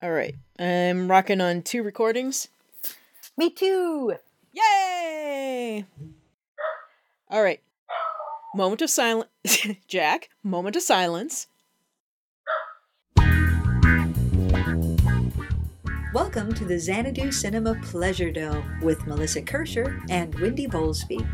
All right. I'm rocking on two recordings. Me too. Yay! All right. Moment of silence. Jack, moment of silence. Welcome to the Xanadu Cinema Pleasure Dome with Melissa Kirscher and Wendy Bowlesby.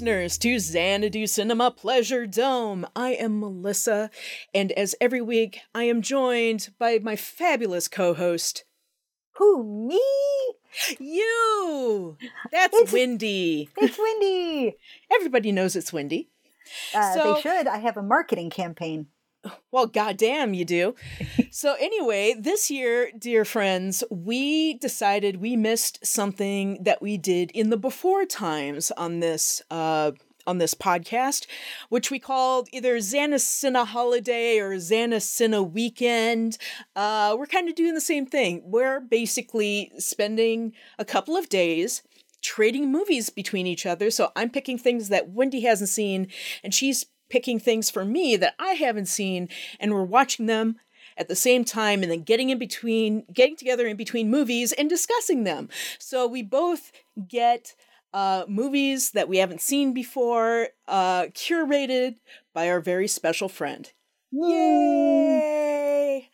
Listeners, to Xanadu Cinema Pleasure Dome. I am Melissa, and as every week, I am joined by my fabulous co host, Who, me? you! That's It's- Wendy. It's Wendy. Everybody knows it's Wendy. Uh, So- they should. I have a marketing campaign. Well, goddamn, you do. so, anyway, this year, dear friends, we decided we missed something that we did in the before times on this uh, on this podcast, which we called either XanaCine Holiday or XanaCine Weekend. Uh, we're kind of doing the same thing. We're basically spending a couple of days trading movies between each other. So I'm picking things that Wendy hasn't seen, and she's picking things for me that I haven't seen, and we're watching them at the same time and then getting in between getting together in between movies and discussing them. So we both get uh, movies that we haven't seen before, uh, curated by our very special friend. Yay!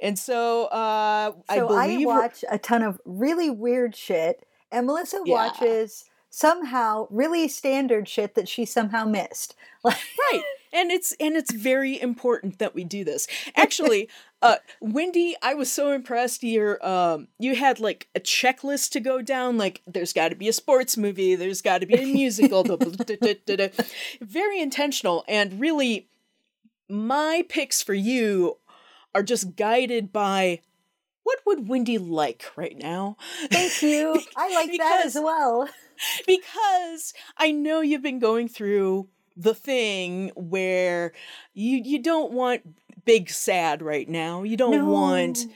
And so uh, I So I, believe watch a ton of really weird shit, and Melissa Yeah. watches somehow really standard shit that she somehow missed. Like, right and it's and it's very important that we do this actually uh wendy i was so impressed your um you had like a checklist to go down like there's got to be a sports movie there's got to be a musical da- da- da- da- da- da. very intentional and really my picks for you are just guided by what would wendy like right now thank you. I like that as well. because I know you've been going through the thing where you you don't want big sad right now. You don't want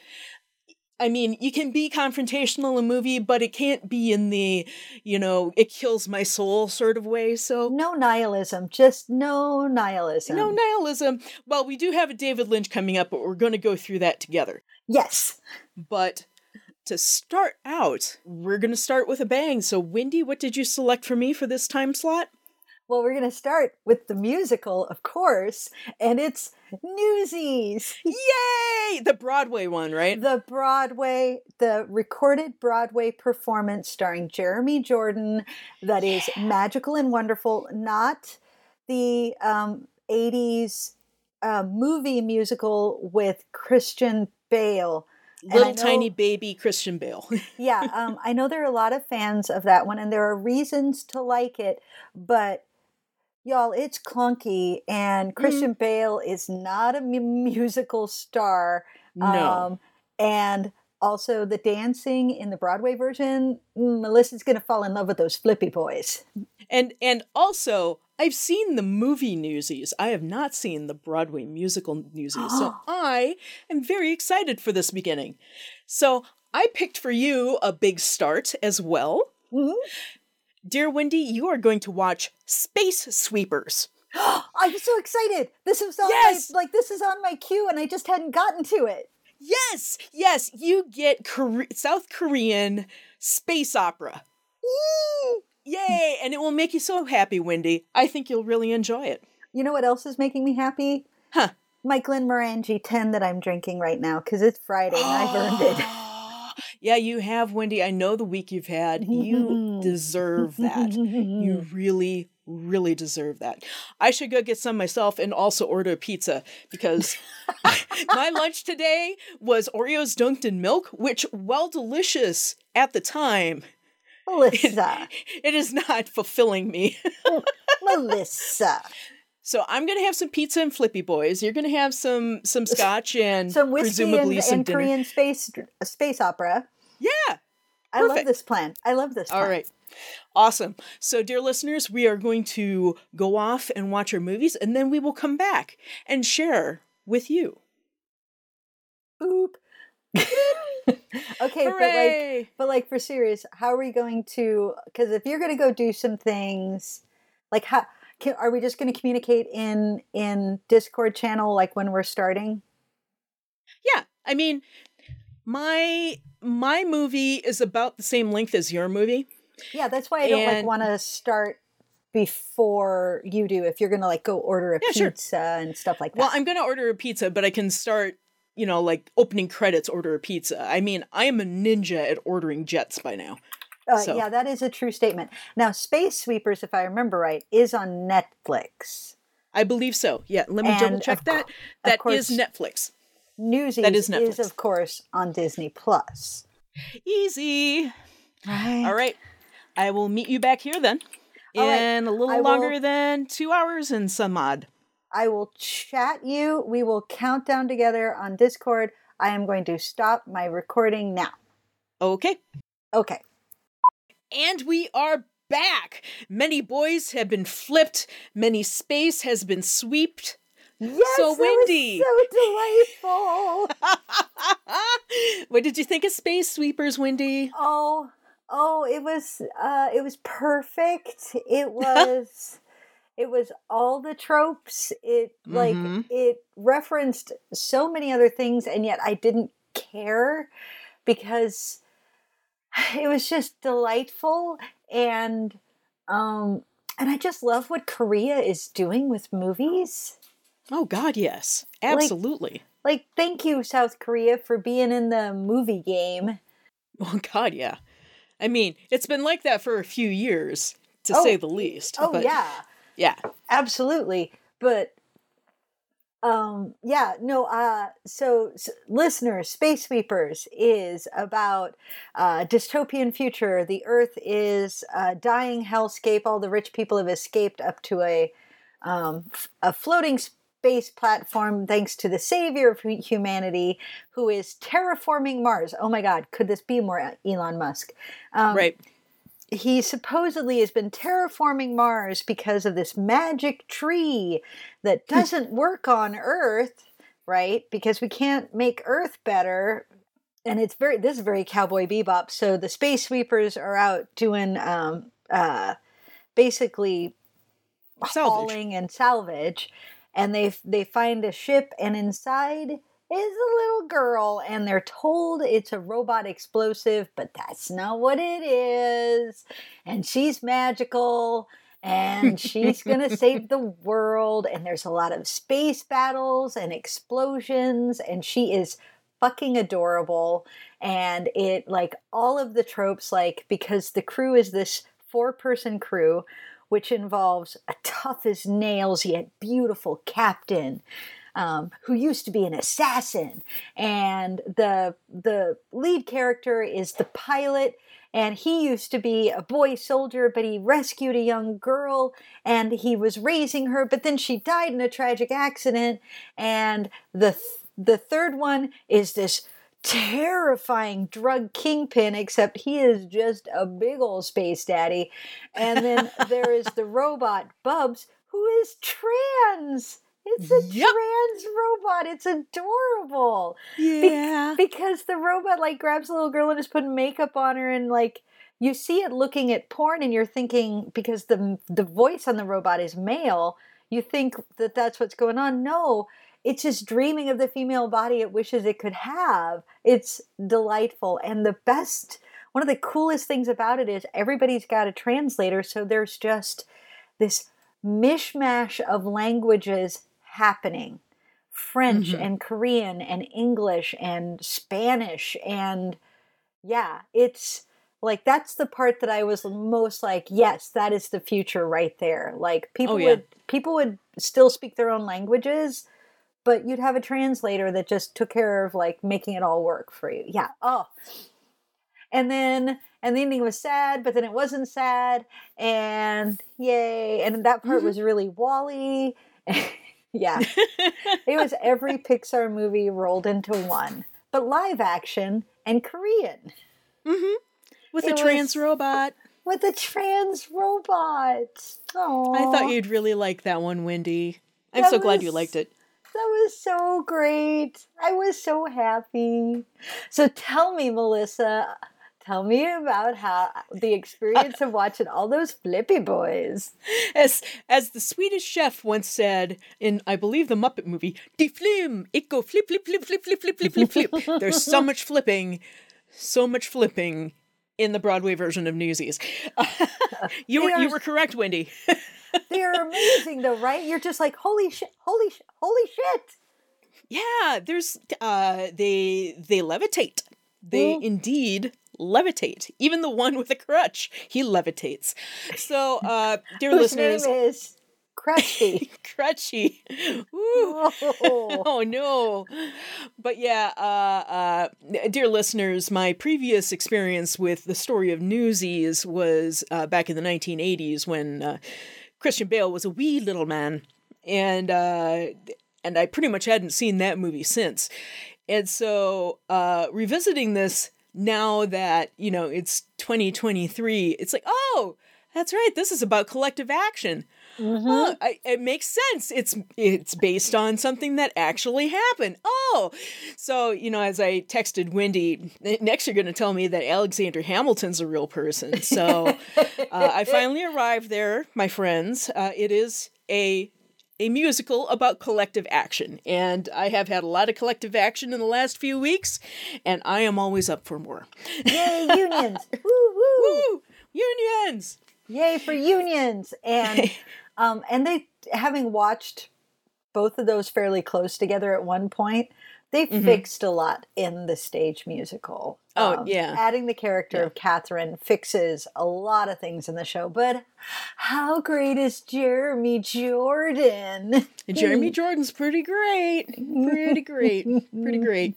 I mean, you can be confrontational in a movie, but it can't be in the, you know, it kills my soul sort of way. So No nihilism, just no nihilism. no nihilism. Well, we do have a David Lynch coming up, but we're going to go through that together. Yes. But to start out, we're going to start with a bang. So, Wendy, what did you select for me for this time slot? Well, we're going to start with the musical, of course, and it's Newsies. Yay! The Broadway one, right? The Broadway, the recorded Broadway performance starring Jeremy Jordan that is magical and wonderful, not the um, 80s uh, movie musical with Christian Bale. Little know- tiny baby Christian Bale. yeah, um, I know there are a lot of fans of that one, and there are reasons to like it, but y'all, it's clunky, and Christian Bale is not a musical star. no. Um, and also, the dancing in the Broadway version, mm, Melissa's going to fall in love with those flippy boys. and and also, I've seen the movie Newsies. I have not seen the Broadway musical Newsies. so I am very excited for this beginning. So I picked for you a big start as well. Mhm. Dear Wendy, you are going to watch Space Sweepers. I'm so excited! This is on Yes! my, like this is on my queue, and I just hadn't gotten to it. Yes, yes, you get Kore- South Korean space opera. Yee! And it will make you so happy, Wendy. I think you'll really enjoy it. You know what else is making me happy? Huh. My Glenmorangie 10 that I'm drinking right now because it's Friday and I've earned it. yeah, you have, Wendy. I know the week you've had. You deserve that. You really, really deserve that. I should go get some myself and also order a pizza because my lunch today was Oreos dunked in milk, which, while delicious at the time, Melissa. It is not fulfilling me. Melissa. So I'm gonna have some pizza and Flippy Boys. You're gonna have some some scotch and Some whiskey presumably and, some and. Korean space space opera. Yeah. I love this plan. I love this plan. All right. Awesome. So, dear listeners, we are going to go off and watch our movies, and then we will come back and share with you. Boop. okay, but like but like for serious, how are we going to cuz if you're going to go do some things like how can, are we just going to communicate in in Discord channel like when we're starting? yeah, I mean, my my movie is about the same length as your movie. Yeah, that's why I don't like want to start before you do if you're going to like go order a Yeah, sure. pizza and stuff like that. Well, I'm going to order a pizza, but I can start, you know, like opening credits, order a pizza. I mean, I am a ninja at ordering jets by now. Uh, So- Yeah, that is a true statement. Now, Space Sweepers, if I remember right, is on Netflix. I believe so. Yeah, let me And double check that. of That course- is Netflix. Newsies That is is, Netflix. of course, on Disney Plus. Easy. Right. All right. I will meet you back here then. All right. In a little I will- longer than two hours and some odd. I will chat you. We will count down together on Discord. I am going to stop my recording now. Okay. Okay. And we are back. Many boys have been flipped, many space has been sweeped. Yes, So windy. so delightful. what did you think of Space Sweepers, Wendy? Oh, oh, it was uh it was perfect. It was it was all the tropes. It like Mhm. it referenced so many other things and yet I didn't care because it was just delightful and um and I just love what Korea is doing with movies. Oh, God, yes. Like- Absolutely. Like thank you South Korea for being in the movie game. Oh, God, yeah. I mean, it's been like that for a few years, to Oh, say the least. Oh but yeah. Yeah. absolutely. But um yeah no uh so, s listeners space sweepers is about uh dystopian future. The earth is a dying hellscape. All the rich people have escaped up to a um a floating space platform thanks to the savior of humanity who is terraforming mars. Oh my god could this be more elon musk? Um, right. He supposedly has been terraforming Mars because of this magic tree that doesn't work on Earth, right? Because we can't make Earth better. And it's very this is very cowboy bebop. So the space sweepers are out doing um uh basically Salvage. hauling and salvage and they they find a ship and inside is a little girl and they're told it's a robot explosive but that's not what it is and she's magical and she's going to save the world and there's a lot of space battles and explosions and she is fucking adorable and it like all of the tropes like because the crew is this four person crew which involves a tough as nails yet beautiful captain um, who used to be an assassin, and the the lead character is the pilot, and he used to be a boy soldier, but he rescued a young girl, and he was raising her, but then she died in a tragic accident, and the th- the third one is this terrifying drug kingpin, except he is just a big old space daddy. And then there is the robot Bubs, who is trans. It's a Yep. trans robot. It's adorable. Yeah. Because the robot like grabs the little girl and is putting makeup on her and like you see it looking at porn and you're thinking because the the voice on the robot is male, you think that that's what's going on. No, it's just dreaming of the female body it wishes it could have. It's delightful and the best one of the coolest things about it is everybody's got a translator so there's just this mishmash of languages happening French Mhm. and Korean and English and Spanish and yeah, it's like that's the part that I was most like, yes, that is the future right there. Like people Oh, yeah. would people would still speak their own languages, but you'd have a translator that just took care of like making it all work for you. Yeah. Oh. and then and the ending was sad, but then it wasn't sad, and yay! And that part Mhm. was really WALL-E. yeah, it was every Pixar movie rolled into one, but live action and Korean hmm With It a trans was- robot. with a trans robot. Oh, I thought you'd really like that one, Wendy. I'm That so glad you liked it. That was so great. I was so happy. So tell me, Melissa, tell me about how the experience of watching all those flippy boys. As as the Swedish chef once said in, I believe, the Muppet movie, "Die flim, it go flip, flip, flip, flip, flip, flip, flip, flip, flip." There's so much flipping, so much flipping in the Broadway version of Newsies. you were They you were correct, Wendy. They're amazing, though, right? You're just like, holy shit, holy shit, holy shit. Yeah, there's uh they they levitate. They Mm. indeed levitate. Even the one with the crutch, he levitates. So, uh dear Whose listeners, name is crutchy. Ooh. oh, oh no but yeah uh, uh, dear listeners my previous experience with the story of newsies was uh, back in the 1980s when uh, christian bale was a wee little man and uh, and i pretty much hadn't seen that movie since and so uh, revisiting this now that you know it's 2023 it's like oh that's right this is about collective action Mhm. Oh, I, it makes sense. It's it's based on something that actually happened. Oh, so you know, as I texted Wendy, next you're going to tell me that Alexander Hamilton's a real person. So uh, I finally arrived there, my friends. Uh, it is a a musical about collective action, and I have had a lot of collective action in the last few weeks, and I am always up for more. Yay, unions. woo, woo. Woo! Unions. Yay for unions. And um and they having watched both of those fairly close together at one point, they Mhm. fixed a lot in the stage musical. Um, Oh, yeah. Adding the character Yeah. of Catherine fixes a lot of things in the show. But how great is Jeremy Jordan? Jeremy Jordan's pretty great. Pretty great. Pretty great.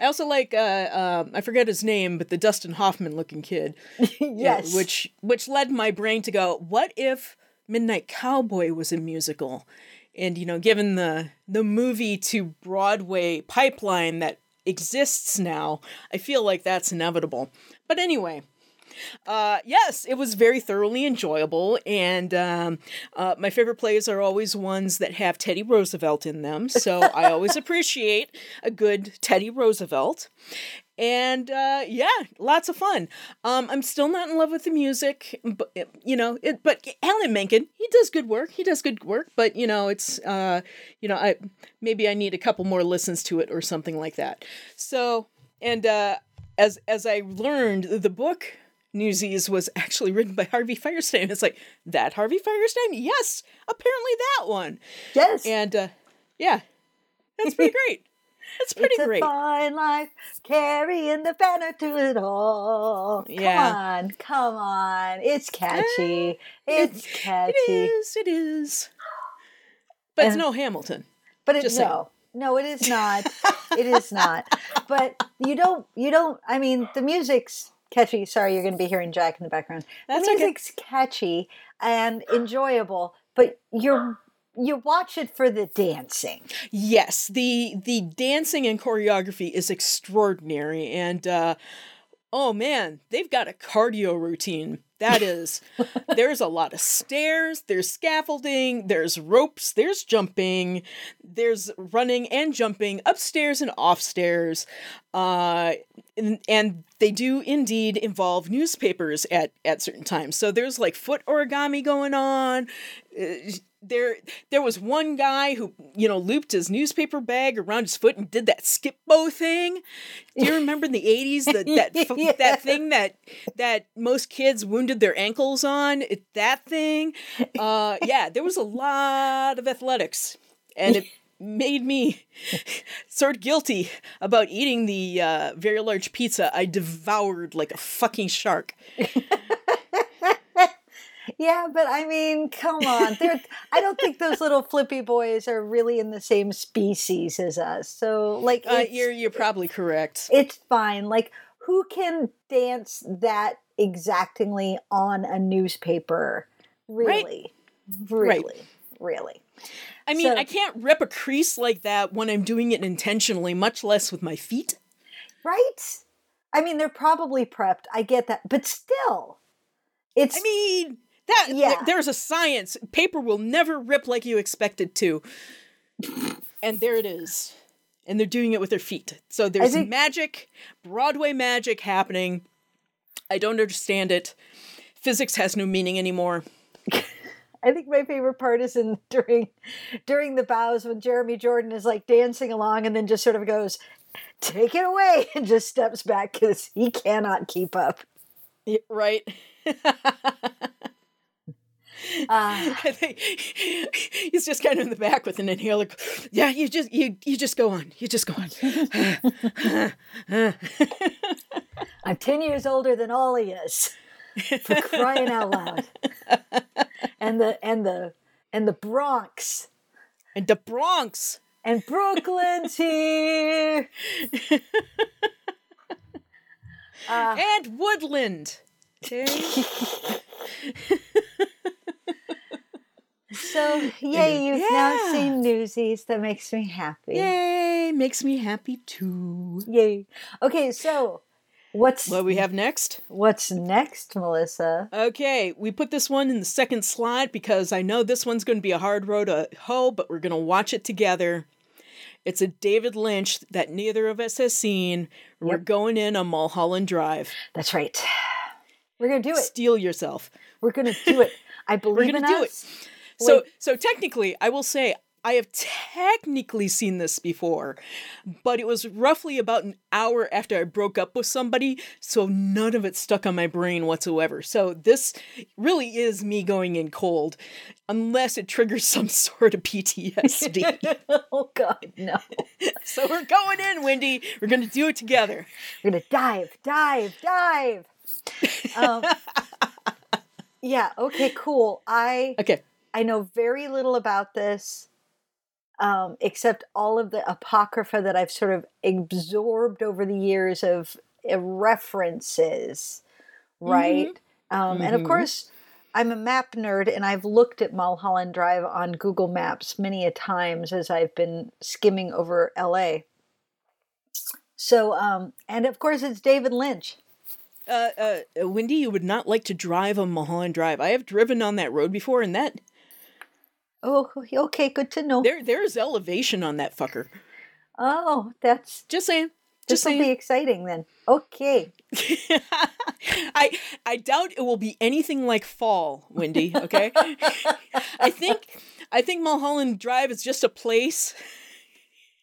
I also like uh um I forget his name, but the Dustin Hoffman looking kid. Yeah, yes. which which led my brain to go, what if Midnight Cowboy was a musical? And you know, given the the movie to Broadway pipeline that exists now, I feel like that's inevitable. But anyway, uh, yes, it was very thoroughly enjoyable, and um, uh, my favorite plays are always ones that have Teddy Roosevelt in them. So I always appreciate a good Teddy Roosevelt, and uh, yeah, lots of fun. Um, I'm still not in love with the music, but you know, it, but Alan Menken, he does good work. He does good work, but you know, it's uh, you know, I maybe I need a couple more listens to it or something like that. So, and uh, as as I learned, the book Newsies was actually written by Harvey Fierstein. It's like that Harvey Fierstein? Yes, apparently that one. yes. And uh, yeah, that's pretty great. That's pretty it's great. a fine life carrying the banner to it all. Yeah. Come on, come on. It's catchy. Eh, it's catchy. It is. It is. But it's no Hamilton. But it, Just saying. no, no, it is not. it is not. But you don't. You don't. I mean, the music's catchy. Sorry, you're going to be hearing Jack in the background. That's the okay. music's catchy and enjoyable, but you're you watch it for the dancing. Yes, the the dancing and choreography is extraordinary, and uh, oh man, they've got a cardio routine. That is, there's a lot of stairs, there's scaffolding, there's ropes, there's jumping, there's running and jumping upstairs and off stairs, uh, and, and they do indeed involve newspapers at at certain times. So there's like foot origami going on. There there was one guy who you know looped his newspaper bag around his foot and did that skip bow thing. Do you remember in the 80s that Yeah. that thing that that most kids wounded their ankles on? It, that thing? Uh yeah there was a lot of athletics and it made me sort of guilty about eating the uh, very large pizza i devoured like a fucking shark Yeah, but I mean, come on. They're, I don't think those little flippy boys are really in the same species as us. So, like, uh, you're you're probably correct it's fine. Like, who can dance that exactingly on a newspaper? Really, Right. really, really. I mean, So- I can't rip a crease like that when I'm doing it intentionally, much less with my feet. Right? I mean, they're probably prepped. I get that, but still, it's I mean, that Yeah. there- there's a science. Paper will never rip like you expect it to. And there it is. And they're doing it with their feet. So there's think- magic, Broadway magic happening. I don't understand it. Physics has no meaning anymore. I think my favorite part is in during during the bows when Jeremy Jordan is like dancing along and then just sort of goes, "Take it away," and just steps back because he cannot keep up. Right? Uh, he's just kind of in the back with an inhaler. Yeah, you just you you just go on. You just go on. I'm ten years older than all he is, for crying out loud. And the and the and the Bronx and the Bronx. and Brooklyn's here. Uh, and Woodland. Okay. So yay, you've now seen Newsies. That makes me happy. Yay, makes me happy too. Yay. Okay, so what's What we have next? what's next, Melissa? Okay, we put this one in the second slot because I know this one's going to be a hard road to hoe, but we're going to watch it together. It's a David Lynch that neither of us has seen. We're Yep. going in on Mulholland Drive. That's right. We're gonna do it. Steel yourself. We're gonna do it. I believe gonna in do it. So, Wait. so technically, I will say I have technically seen this before, but it was roughly about an hour after I broke up with somebody, so none of it stuck on my brain whatsoever. So this really is me going in cold, unless it triggers some sort of PTSD. oh God, no. so we're going in, Wendy. We're gonna do it together. We're gonna dive, dive, dive. Um, yeah. Okay. Cool. I Okay. I know very little about this, um, except all of the apocrypha that I've sort of absorbed over the years of uh, references, right? Um, And of Mhm. course, I'm a map nerd, and I've looked at Mulholland Drive on Google Maps many a times as I've been skimming over LA. So, um, and of course, it's David Lynch. Uh, uh, Wendy, you would not like to drive on Mulholland Drive. I have driven on that road before, and that Oh, okay, good to know. there there is elevation on that fucker. Oh, that's Just saying. this Just will be exciting then. Okay. I I doubt it will be anything like fall, Wendy. Okay. I think I think Mulholland Drive is just a place.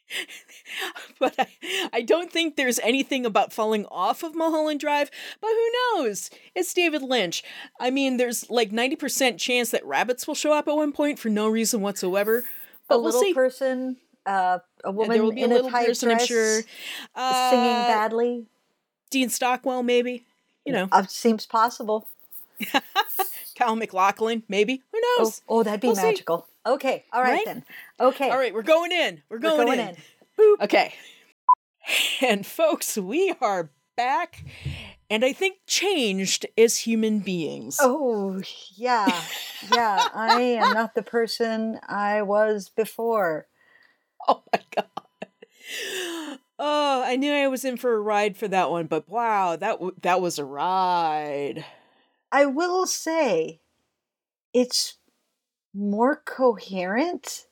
but I, I don't think there's anything about falling off of Mulholland Drive. But who knows? It's David Lynch. I mean, there's like 90% chance that rabbits will show up at one point for no reason whatsoever. But a we'll little see. person, uh, a woman there will be in a a, tight person, dress, I'm sure. Uh, singing badly. Dean Stockwell, maybe. You know, Uh, seems possible. Kyle MacLachlan, maybe. Who Oh, knows? oh, that'd be We'll see. magical. Okay, all right, Right? then. Okay, All right, we're going in. We're we're going, going in. in. Boop. Okay. And folks, we are back and I think changed as human beings. Oh, yeah, yeah. I am not the person I was before. Oh my god. Oh, I knew I was in for a ride for that one, but wow, that w- that was a ride. I will say, it's more coherent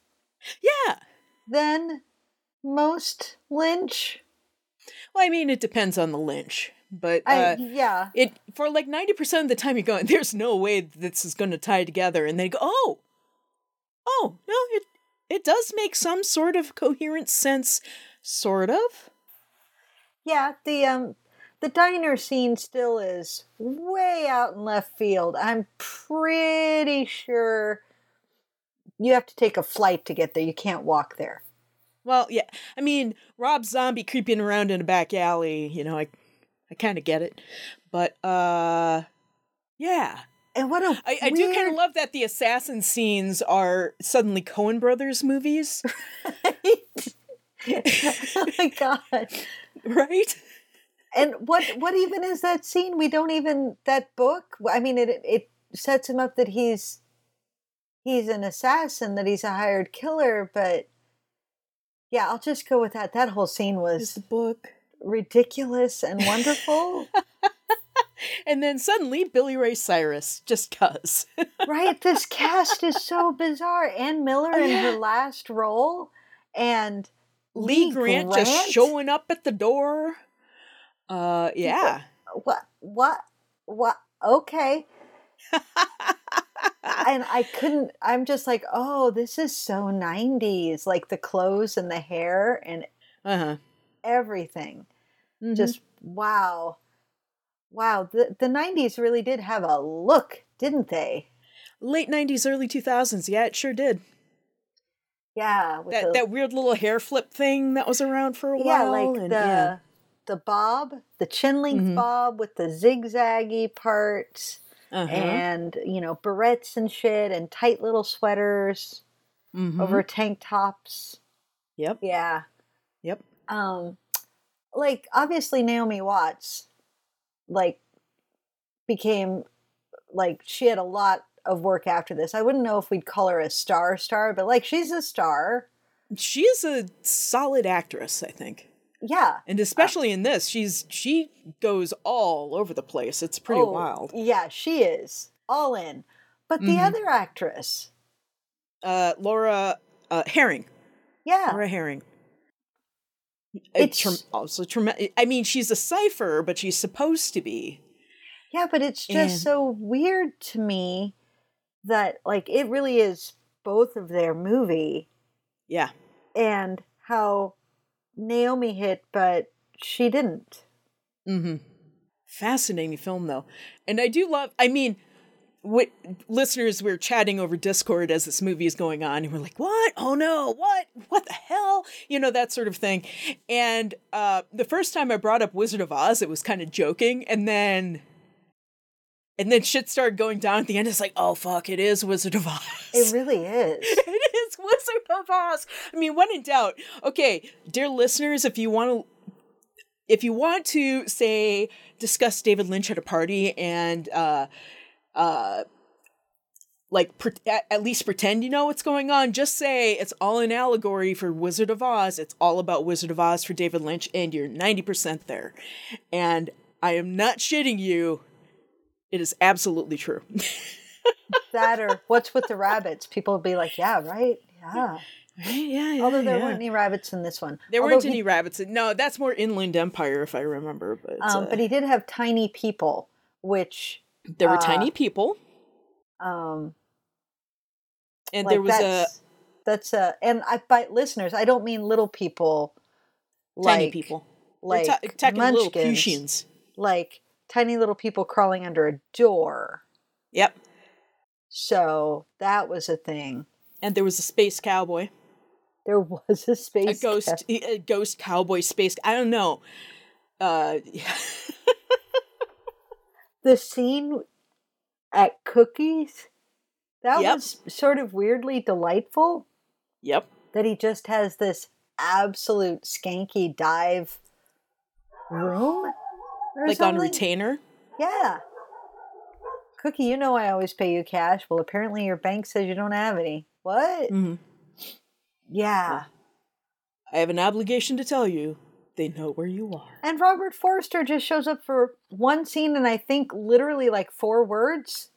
Yeah. than most Lynch. Well, I mean, it depends on the Lynch, but I, uh, yeah, it for like 90% of the time you're going there's no way this is going to tie together and they go oh oh no it it does make some sort of coherent sense sort of yeah. The um, the diner scene still is way out in left field. I'm pretty sure you have to take a flight to get there. You can't walk there. well yeah i mean rob zombie creeping around in a back alley you know i i kind of get it but uh yeah And what a I, I do kind of love that the assassin scenes are suddenly Coen Brothers movies, oh my god! right? and what what even is that scene? We don't even that book. I mean, it it sets him up that he's he's an assassin, that he's a hired killer. But yeah, I'll just go with that. That whole scene was the book. ridiculous and wonderful. And then suddenly Billy Ray Cyrus just cuz. right? This cast is so bizarre. Ann Miller in her last role, and Lee Grant, just showing up at the door. Uh yeah. What? What? What? Okay. and I couldn't. I'm just like, oh, this is so '90s. Like the clothes and the hair and Uh-huh. everything. Mhm. Just wow, wow. The the '90s really did have a look, didn't they? late 90s early 2000s. Yeah, it sure did. Yeah, with That the, that weird little hair flip thing that was around for a yeah, while like and the yeah. the bob, the chin length Mhm. bob with the zigzaggy parts, Uh-huh. and you know barrettes and shit, and tight little sweaters Mhm. over tank tops. Yep. Yeah, Yep. um, like obviously Naomi Watts, like became like she had a lot of work after this. I wouldn't know if we'd call her a star star, but like she's a star. She's a solid actress, I think. Yeah. And especially in this, she's she goes all over the place. It's pretty Oh, wild. Yeah, she is all in. But the Mhm. other actress, Uh Laura uh Harring. yeah, Laura Harring. It's- It's also tremendous. I mean, she's a cipher, but she's supposed to be. yeah, but it's just And- so weird to me that like it really is both of their movie Yeah. and how Naomi hit, but she didn't. Mm-hmm. Fascinating film, though, and I do love. I mean, what listeners we're chatting over Discord as this movie is going on, and we're like, "What? Oh no! What? What the hell?" You know that sort of thing. And uh, the first time I brought up Wizard of Oz, it was kind of joking, and then. And then shit started going down at the end. It's like, oh fuck, it is Wizard of Oz. It really is. it is Wizard of Oz. I mean, when in doubt, okay, dear listeners, if you want to, if you want to say discuss David Lynch at a party and uh, uh, like pre- at, at least pretend you know what's going on, just say it's all an allegory for Wizard of Oz. It's all about Wizard of Oz for David Lynch, and you're ninety percent there. And I am not shitting you. It is absolutely true. that or what's with the rabbits? People would be like, yeah, right, yeah. yeah, yeah. Although there yeah. weren't any rabbits in this one. There Although weren't he- any rabbits. No, that's more Inland Empire, if I remember. But Um, uh, but he did have tiny people, which there were uh, tiny people, um, and like there was a that's, that's a and I by listeners, I don't mean little people, tiny like, people, like little munchkins, like tiny little people crawling under a door. Yep, So that was a thing. and there was a space cowboy, There was a space a ghost, cat. a ghost cowboy space. I don't know. Uh, The scene at Cookies that Yep. was sort of weirdly delightful. yep. that he just has this absolute skanky dive room or Like on retainer. Yeah. Cookie, you know I always pay you cash. Well, apparently your bank says you don't have any. What? Mhm. Yeah. I have an obligation to tell you. They know where you are. And Robert Forster just shows up for one scene and I think literally like four words.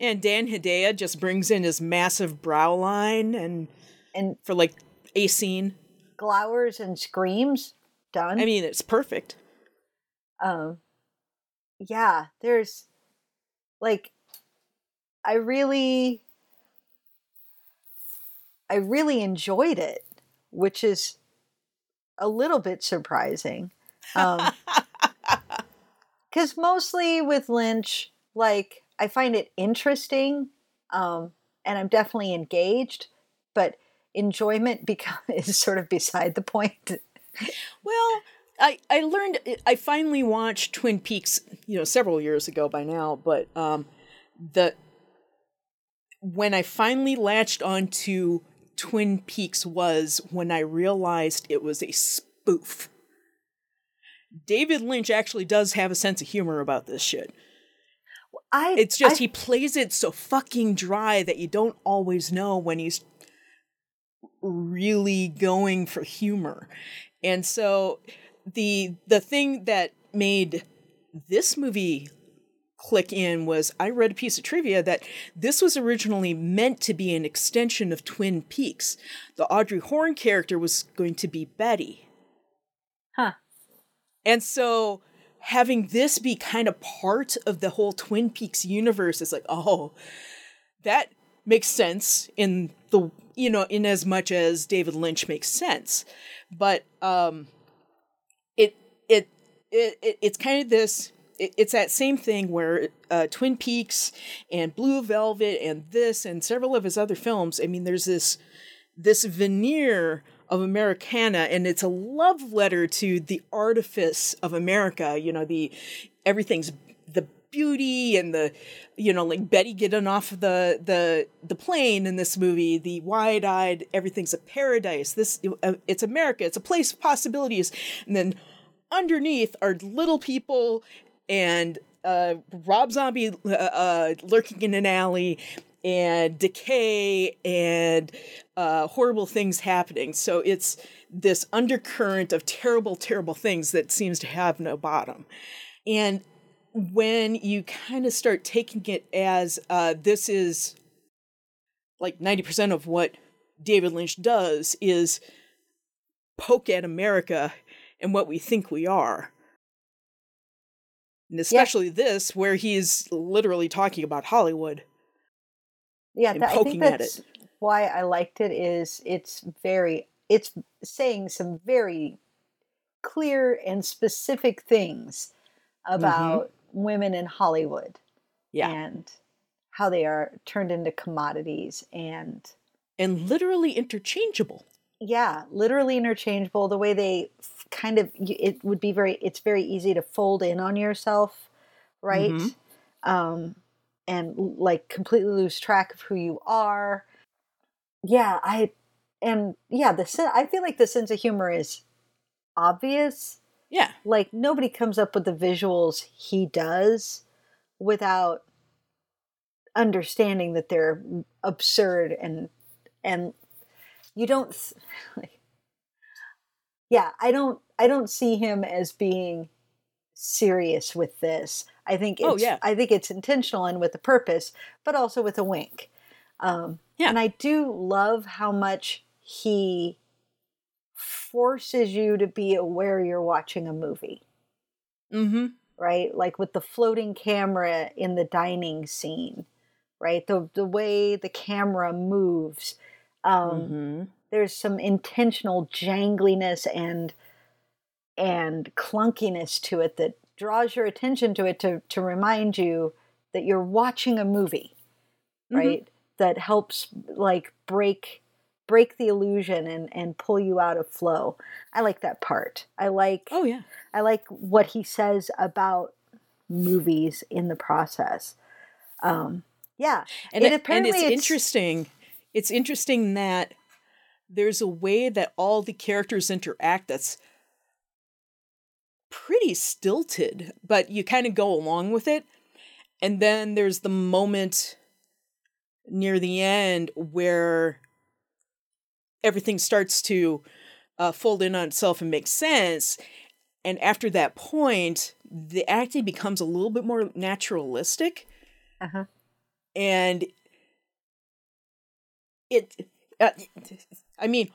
And Dan Hedaya just brings in his massive brow line and And for like a scene. glowers and screams. Done. I mean, it's perfect. Um yeah there's like i really i really enjoyed it which is a little bit surprising um because mostly with lynch like i find it interesting um and i'm definitely engaged but enjoyment become is sort of beside the point. Well, I I learned I finally watched Twin Peaks, you know, several years ago by now, but um the when I finally latched onto Twin Peaks was when I realized it was a spoof. David Lynch actually does have a sense of humor about this shit. I It's just I- he plays it so fucking dry that you don't always know when he's really going for humor. And so the the thing that made this movie click in was I read a piece of trivia that this was originally meant to be an extension of Twin Peaks. The Audrey Horne character was going to be Betty. Huh. And so having this be kind of part of the whole Twin Peaks universe is like, oh, that makes sense in the you know, in as much as David Lynch makes sense. But um it it it, it it's kind of this it's that same thing where uh, Twin Peaks and Blue Velvet and this and several of his other films. I mean, there's this this veneer of Americana, and it's a love letter to the artifice of America. You know, the everything's the beauty and the you know like Betty getting off the the the plane in this movie the wide-eyed everything's a paradise this uh, it's America it's a place of possibilities and then underneath are little people and uh, Rob Zombie uh, uh, lurking in an alley and decay and uh, horrible things happening. So it's this undercurrent of terrible, terrible things that seems to have no bottom. And when you kind of start taking it as uh, this is like 90% of what David Lynch does is poke at America and what we think we are. And especially this, where he's literally talking about Hollywood. yeah, and that, I think at that's why I liked it. Is it's very it's saying some very clear and specific things about women in Hollywood Mm-hmm. Yeah. and how they are turned into commodities and And literally interchangeable. Yeah literally interchangeable the way they kind of it would be very it's very easy to fold in on yourself right Mhm. um and like completely lose track of who you are yeah i and yeah the sen- i feel like the sense of humor is obvious Yeah. like nobody comes up with the visuals he does without understanding that they're absurd and and you don't like, yeah i don't i don't see him as being serious with this i think it's Oh, yeah. i think it's intentional and with a purpose but also with a wink um Yeah. and i do love how much he forces you to be aware you're watching a movie Mm-hmm. right? Like with the floating camera in the dining scene, right? The the way the camera moves. Um, mm-hmm. There's some intentional jangliness and and clunkiness to it that draws your attention to it to to remind you that you're watching a movie, Mhm. right? That helps like break break the illusion and and pull you out of flow. I like that part. I like Oh yeah. I like what he says about movies in the process. Um, yeah, And, It it, and apparently it's, it's- interesting. It's interesting that there's a way that all the characters interact that's pretty stilted, but you kind of go along with it. And then there's the moment near the end where everything starts to uh, fold in on itself and make sense. And after that point, the acting becomes a little bit more naturalistic uh-huh. and it uh, i mean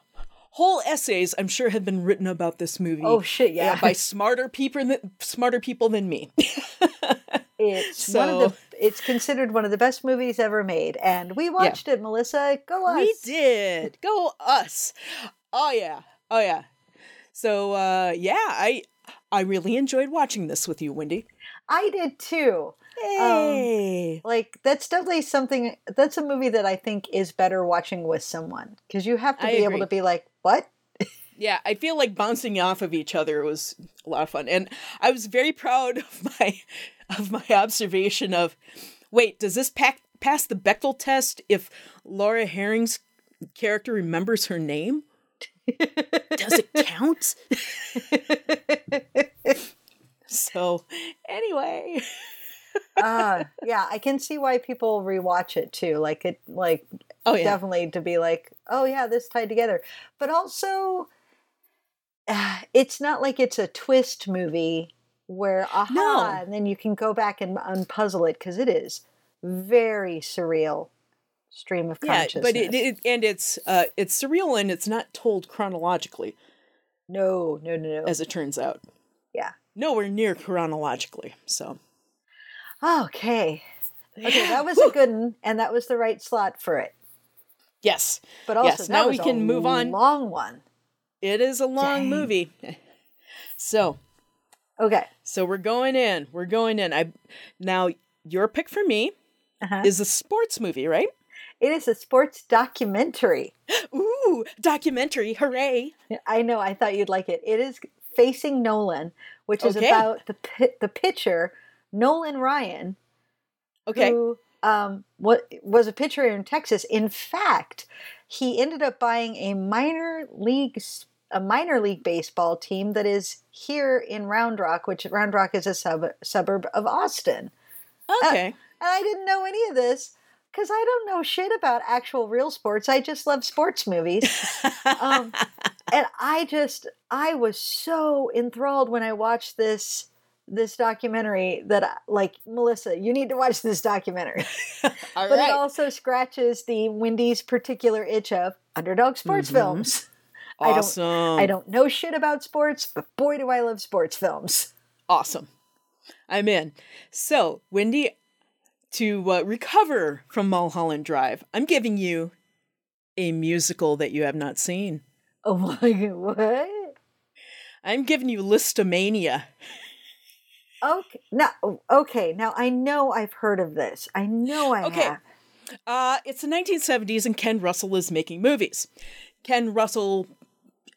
whole essays i'm sure have been written about this movie Oh shit, yeah. uh, by smarter people than smarter people than me it's one of the. It's considered one of the best movies ever made, and we watched it. Melissa, go us. we did go us oh yeah oh yeah so uh yeah i i really enjoyed watching this with you wendy I did too. Um, hey Like that's definitely something. That's a movie that I think is better watching with someone because you have to I be able to be like, "What? Yeah, I feel like bouncing off of each other was a lot of fun, and I was very proud of my of my observation of, wait, does this pack, pass the Bechdel test if Laura Harring's character remembers her name? Does it count? So, anyway, uh, yeah, I can see why people rewatch it too. Like it, like oh yeah, definitely to be like, oh yeah, this tied together. But also, uh, it's not like it's a twist movie where aha, No. and then you can go back and unpuzzle it because it is very surreal stream of consciousness. yeah, but it, it and it's uh it's surreal and it's not told chronologically, no, no, no, no. as it turns out. yeah. Nowhere near chronologically. So Okay. Okay, that was a good one, and that was the right slot for it. yes, But also, Yes, now we can move on. Long one. it is a long Dang. movie. So Okay. so we're going in. We're going in. I now your pick for me Uh-huh. is a sports movie, right? It is a sports documentary. Ooh, documentary! Hooray! I know. I thought you'd like it. It is Facing Nolan, which is Okay. about the the pitcher Nolan Ryan, Okay. who um, what was a pitcher in Texas. In fact, he ended up buying a minor league a minor league baseball team that is here in Round Rock, which Round Rock is a sub- suburb of Austin. Okay. And I didn't know any of this because I don't know shit about actual real sports. I just love sports movies. um, and I just I was so enthralled when I watched this this documentary that like Melissa, you need to watch this documentary. All but right. it also scratches the Wendy's particular itch of underdog sports Mhm. films. I don't- awesome. I don't know shit about sports, but boy do I love sports films. Awesome. I'm in. So, Wendy, to uh, recover from Mulholland Drive, I'm giving you a musical that you have not seen. Oh my god, what? I'm giving you Lisztomania. Okay, now okay, now I know I've heard of this. I know I Okay. have. Uh, it's the 1970s, and Ken Russell is making movies. Ken Russell,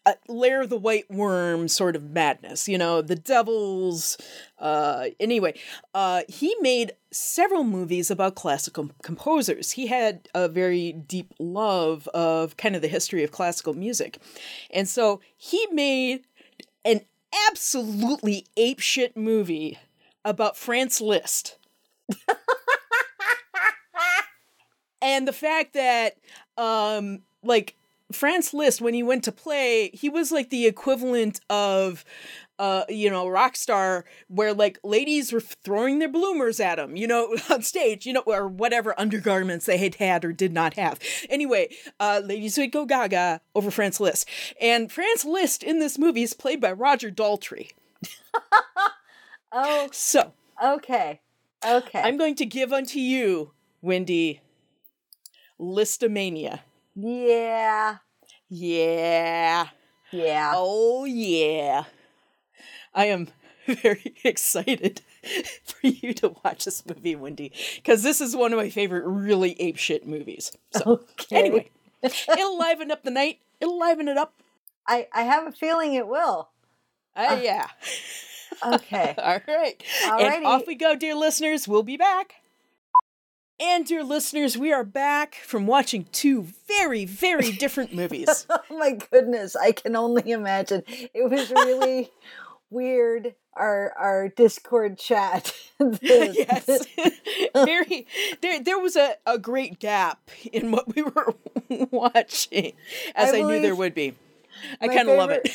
uh, Lair of the White Worm sort of madness, you know, the devils. Uh, anyway, uh, he made several movies about classical composers. He had a very deep love of kind of the history of classical music. And so he made absolutely apeshit movie about Franz Liszt. and the fact that um like Franz Liszt when he went to play he was like the equivalent of uh you know rock star where like ladies were throwing their bloomers at him you know on stage you know or whatever undergarments they had had or did not have anyway uh ladies would go gaga over Franz Liszt and Franz Liszt in this movie is played by Roger Daltrey Oh, so okay. Okay. I'm going to give unto you Wendy Lisztomania yeah. Yeah. Yeah. Oh, yeah. I am very excited for you to watch this movie, Wendy, because this is one of my favorite really apeshit movies. So, okay. anyway, it'll liven up the night. It'll liven it up. I, I have a feeling it will. Uh, yeah. Okay. All right. Alrighty. And off we go, dear listeners. We'll be back. And, dear listeners, we are back from watching two very, very different movies. oh my goodness. I can only imagine. It was really weird. Our our Discord chat. Yes very there there was a, a great gap in what we were watching as I i, knew there would be i kind of love it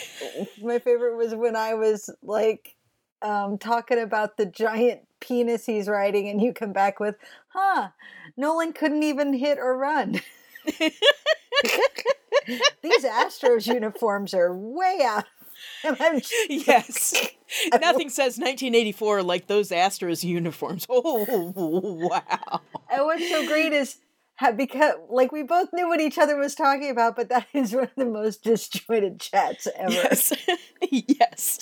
My favorite was when I was like um, talking about the giant penis he's riding, and you come back with, "Huh? Nolan couldn't even hit or run." These Astros uniforms are way out. And I'm just- yes nothing says 1984 like those astros uniforms oh wow and what's so great is because like we both knew what each other was talking about, but that is one of the most disjointed chats ever. yes. Yes.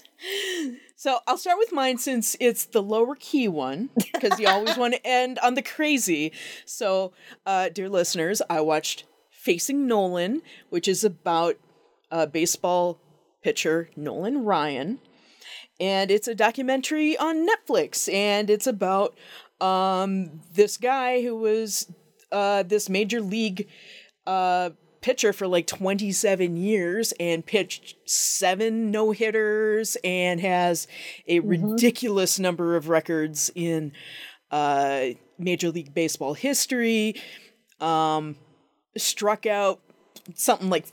So i'll start with mine since it's the lower key one because you always want to end on the crazy. So uh, dear listeners i watched facing nolan which is about uh, baseball pitcher nolan ryan. And it's a documentary on netflix and it's about um, this guy who was uh, this major league uh, pitcher for like 27 years and pitched seven no hitters and has a ridiculous number of records in uh, Major League Baseball history. Um, struck out something like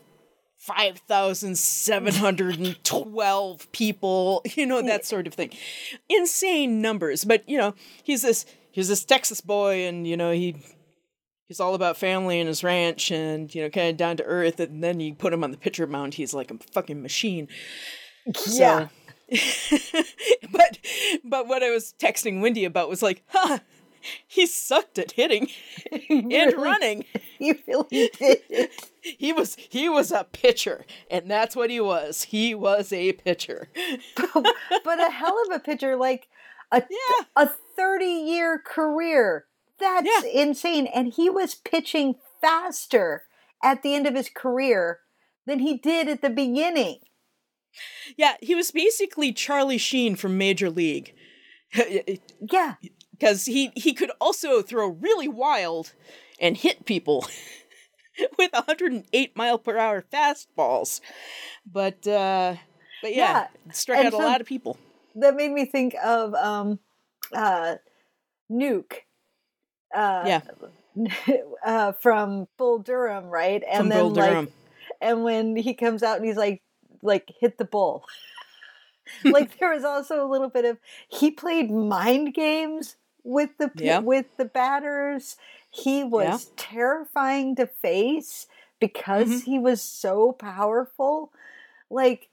5,712 people, you know, that sort of thing. Insane numbers. But, you know, he's this he's this Texas boy and, you know, he he's all about family and his ranch and, you know, kind of down to earth. And then you put him on the pitcher mound, he's like a fucking machine. Yeah. but but what I was texting Wendy about was like, huh, he sucked at hitting and Really? running. You really did. He was he was a pitcher, and that's what he was. He was a pitcher. but a hell of a pitcher, like a Yeah. a 30 year career. That's Yeah. insane. And he was pitching faster at the end of his career than he did at the beginning. Yeah, he was basically Charlie Sheen from Major League. Yeah. Because he, he could also throw really wild and hit people with 108 mile per hour fastballs. But uh but yeah, struck and out a lot of people. That made me think of um uh Nuke. Uh Yeah. uh from Bull Durham, right? And From then Bull like Durham. and when he comes out and he's like like hit the bull like there was also a little bit of he played mind games with the Yeah. with the batters he was terrifying to face because Mhm. he was so powerful like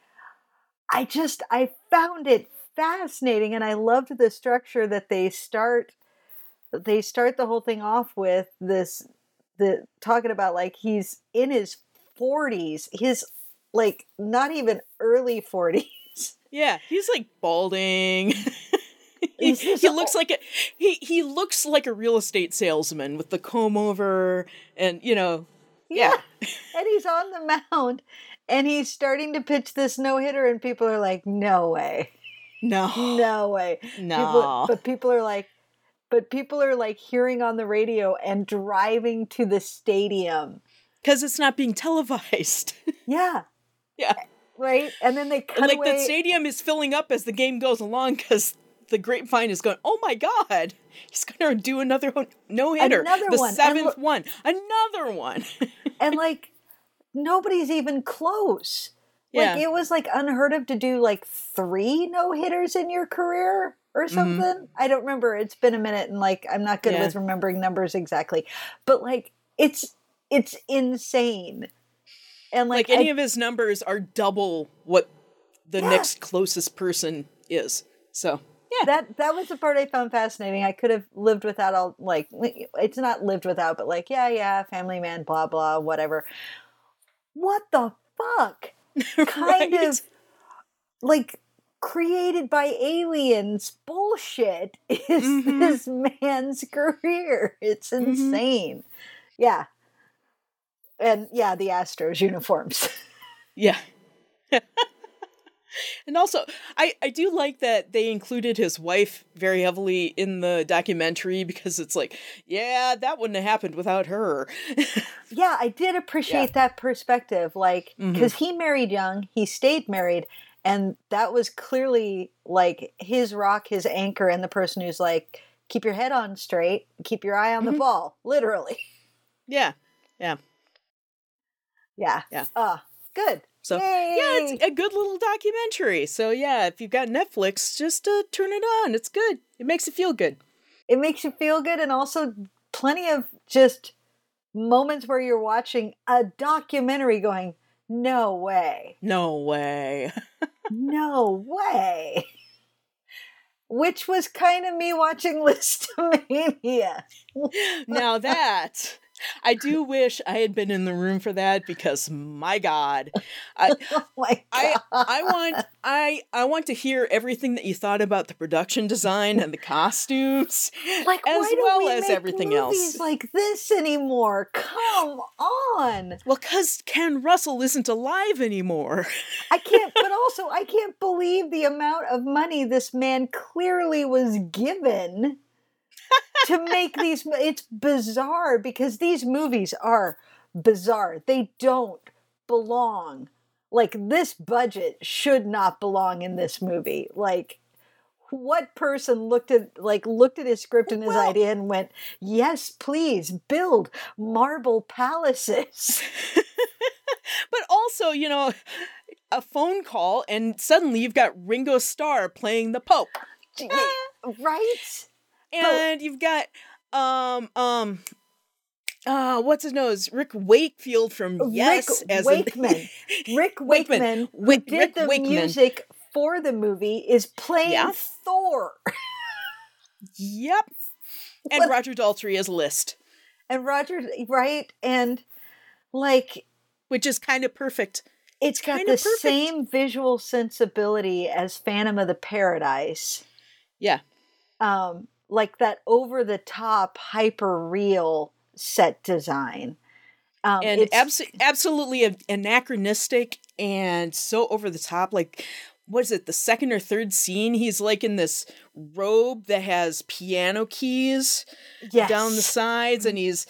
i just i found it fascinating and i loved the structure that they start they start the whole thing off with this the talking about like he's in his 40s his like not even early 40s Yeah, he's like balding. he, he looks like a he he looks like a real estate salesman with the comb over and you know yeah. and he's on the mound and he's starting to pitch this no-hitter and people are like no way No. no way No. People, but people are like but people are like hearing on the radio and driving to the stadium Cuz it's not being televised. yeah yeah. Eh, right and then they cut like away the stadium is filling up as the game goes along cuz the grapevine is going, "Oh my god. He's going to do another no-hitter. Another the one. And seventh look- one. Another one." and like nobody's even close like Yeah. it was like unheard of to do like three no-hitters in your career or Mm-hmm. something i don't remember it's been a minute and like i'm not good Yeah. with remembering numbers exactly but like it's it's insane and like, like, any I- of his numbers are double what the Yeah. next closest person is. So, yeah. that that was the part i found fascinating i could have lived without all like it's not lived without but like yeah yeah family man blah blah whatever what the fuck kind Right? of like created by aliens bullshit is Mhm. this man's career. It's Mhm. insane. Yeah. And yeah, the Astros uniforms. Yeah. and also, I, I do like that they included his wife very heavily in the documentary because it's like, yeah, that wouldn't have happened without her. yeah, I did appreciate that perspective. Like, because he married young, he stayed married, and that was clearly like his rock, his anchor, and the person who's like, keep your head on straight, keep your eye on the Mhm. ball, literally. yeah. Yeah. Yeah. Yeah. Ah, good. So, yeah, it's a good little documentary. So, yeah, if you've got Netflix, just uh, turn it on. It's good. It makes you feel good. it makes you feel good and also plenty of just moments where you're watching a documentary going no way No way. no way. Which was kind of me watching lisztomania. Now that I do wish I had been in the room for that because my God, I oh my god I want I I want to hear everything that you thought about the production design and the costumes, like as well we as make everything movies else. like this anymore? Come on. Well, because Ken Russell isn't alive anymore. I can't, but also I can't believe the amount of money this man clearly was given to make these. It's bizarre because these movies are bizarre. They don't belong. Like this budget should not belong in this movie. Like what person looked at like looked at his script and his Well- idea and went, "Yes, please build marble palaces." But also, you know, a phone call and suddenly you've got Ringo Starr playing the Pope. right? And you've got um um uh what's his nose? Rick Wakefield from Yes Rick as an- Wakeman. Rick Wakeman. Rick Wakeman, who Wick- did Rick the Wakeman. music for the movie, is playing Yeah. Thor. Yep. And What- Roger Daltrey as Liszt, And Roger, right? And like which is kind of perfect. it's got Kinda the perfect. same visual sensibility as Phantom of the Paradise. Yeah. Um, like that over the top, hyper real set design. Um, and abso- absolutely anachronistic and so over the top like what is it the second or third scene he's like in this robe that has piano keys yes. down the sides and he's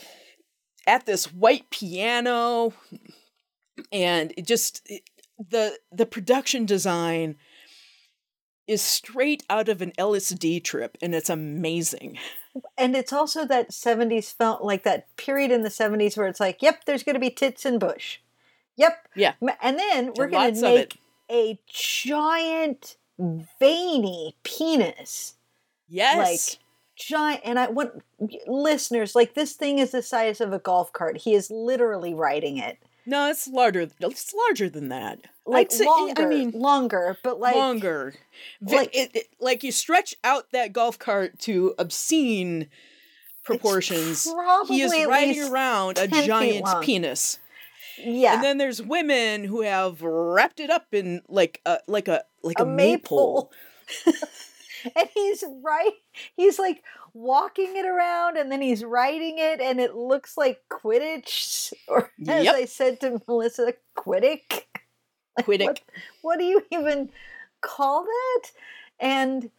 at this white piano and it just it- the the production design is straight out of an LSD trip and it's amazing. and it's also that 70s felt like that period in the 70s where it's like yep there's going to be tits and bush yep Yeah. And then we're going to make a giant veiny penis Yes. Like giant and i want listeners like this thing is the size of a golf cart he is literally riding it no, it's larger it's larger than that. like say- longer I mean longer but like longer. Like- it, it- like you stretch out that golf cart to obscene proportions. probably He is riding around a giant penis. yeah And then there's women who have wrapped it up in like a like a like a, a maypole. maypole. and he's right he's like walking it around and then he's riding it and it looks like quidditch or as Yep. i said to melissa quiddick Like, Quiddick. what, what do you even call that and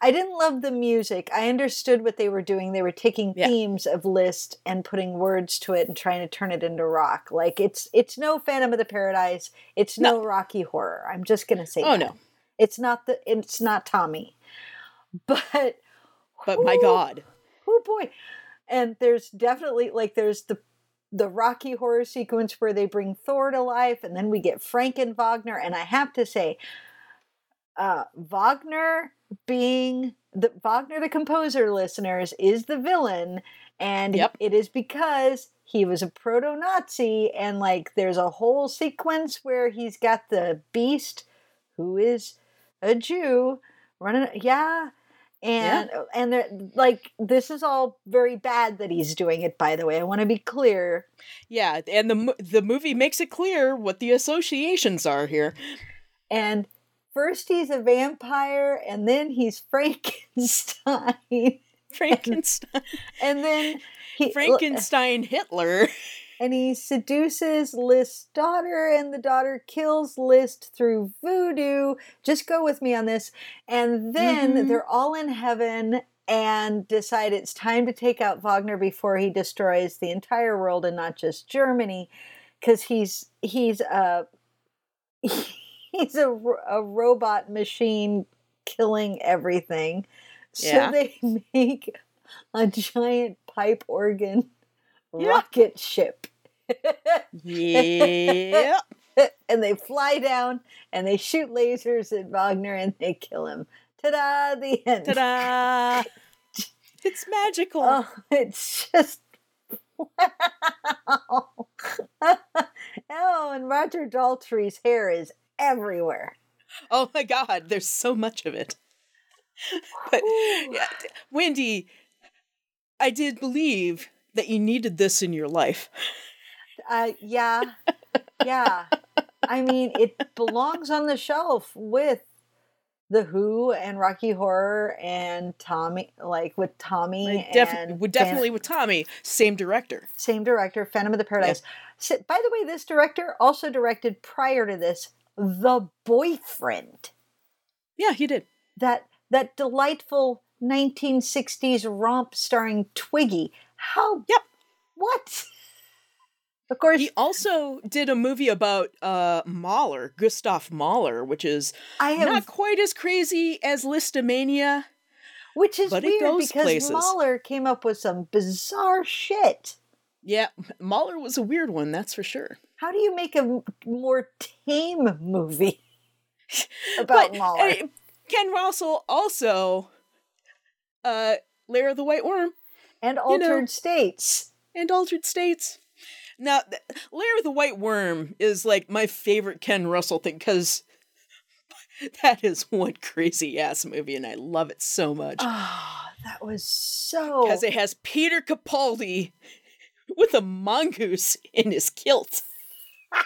I didn't love the music. I understood what they were doing. They were taking Yeah. themes of Liszt and putting words to it and trying to turn it into rock. Like it's it's no Phantom of the Paradise. It's no, Rocky Horror. I'm just gonna say. Oh that. no. It's not the it's not Tommy. But But my god. Oh boy. And there's definitely like there's the the Rocky horror sequence where they bring Thor to life and then we get Frank and Wagner and I have to say uh Wagner being the Wagner the composer listeners is the villain and Yep. it is because he was a proto-Nazi and like there's a whole sequence where he's got the beast who is a Jew running yeah and uh, and they're like this is all very bad that he's doing it by the way i want to be clear Yeah, and the the movie makes it clear what the associations are here. and first he's a vampire and then he's frankenstein Frankenstein, and then he Frankenstein Hitler. And he seduces Liszt's daughter, and the daughter kills Liszt through voodoo. Just go with me on this. And then Mhm. they're all in heaven and decide it's time to take out Wagner before he destroys the entire world and not just Germany, because he's he's a he's a, a robot machine killing everything. Yeah. So they make a giant pipe organ Yeah. Rocket ship. Yeah. and they fly down and they shoot lasers at Wagner and they kill him. Ta-da! The end. Ta-da! It's magical. Oh, it's just wow. oh, and Roger Daltrey's hair is everywhere. Oh my god, there's so much of it. But yeah, Wendy, I did believe that you needed this in your life. Uh, yeah, yeah. I mean, it belongs on the shelf with the Who and Rocky Horror and Tommy, like with Tommy Like, def- and would Fan- definitely with Tommy, same director. same director, Phantom of the Paradise. So, by the way, this director also directed prior to this The Boyfriend, Yeah, he did. that that delightful 1960s romp starring Twiggy. How? Yep. What? Of course, He also did a movie about uh Mahler, Gustav Mahler, which is I have not quite as crazy as Lisztomania. Which is weird because places. Mahler came up with some bizarre shit. Yeah, Mahler was a weird one, that's for sure. How do you make a more tame movie about But, Mahler? Ken Russell also uh Lair of the White Worm and you know- Altered States. and Altered States. Now, th- Lair of the White Worm is like my favorite Ken Russell thing because that is one crazy ass movie, and I love it so much Oh, that was so. because it has Peter Capaldi with a mongoose in his kilt.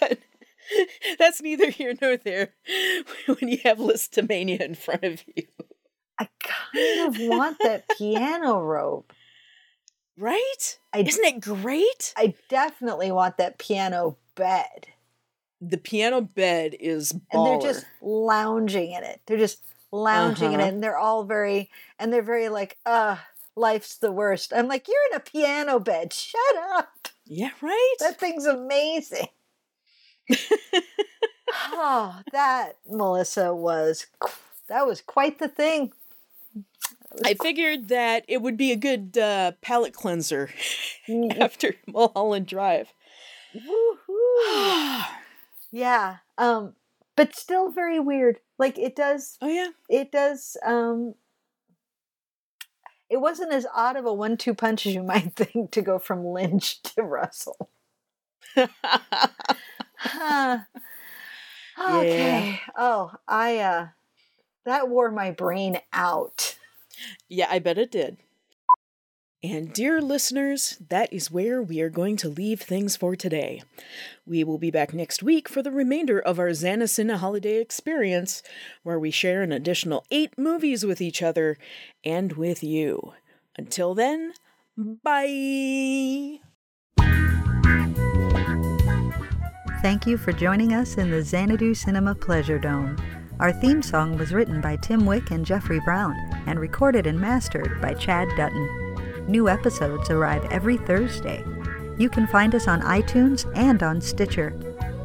but that's neither here nor there when you have Lisztomania in front of you, I kind of want that piano robe. right? I- Isn't it great? I definitely want that piano bed. The piano bed is baller. And they're just lounging in it. They're just lounging in Uh-huh. it. And they're all very, and they're very like, uh, life's the worst. I'm like, you're in a piano bed. Shut up. yeah, right. That thing's amazing. oh, that Melissa was that was quite the thing. I figured that it would be a good uh, palate cleanser Mm, after Mulholland Drive. woohoo. yeah. Um, but still very weird. Like it does oh yeah, it does um it wasn't as odd of a one two punch as you might think to go from Lynch to Russell. Huh. okay. Oh, I uh that wore my brain out. Yeah, I bet it did. And dear listeners, that is where we are going to leave things for today. We will be back next week for the remainder of our XanaCine holiday experience, where we share an additional eight movies with each other and with you. Until then, bye. Thank you for joining us in the Xanadu Cinema Pleasure Dome. Our theme song was written by Tim Wick and Jeffrey Brown and recorded and mastered by Chad Dutton. New episodes arrive every Thursday. You can find us on iTunes and on Stitcher.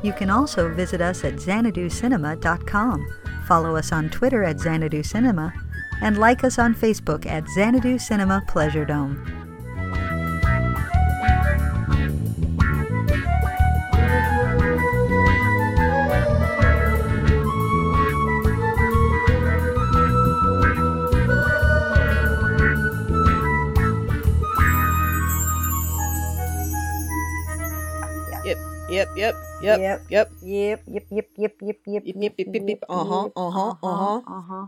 You can also visit us at xanaducinema.com, follow us on Twitter at xanaducinema, and like us on Facebook at Xanadu Cinema Pleasure Dome. Yep, yep, yep, yep, Yep. yep. Yep, yep, yep, yep, yep, yep, Yep, yep, yep, yep, yep. Uh-huh, uh-huh, uh-huh. uh-huh.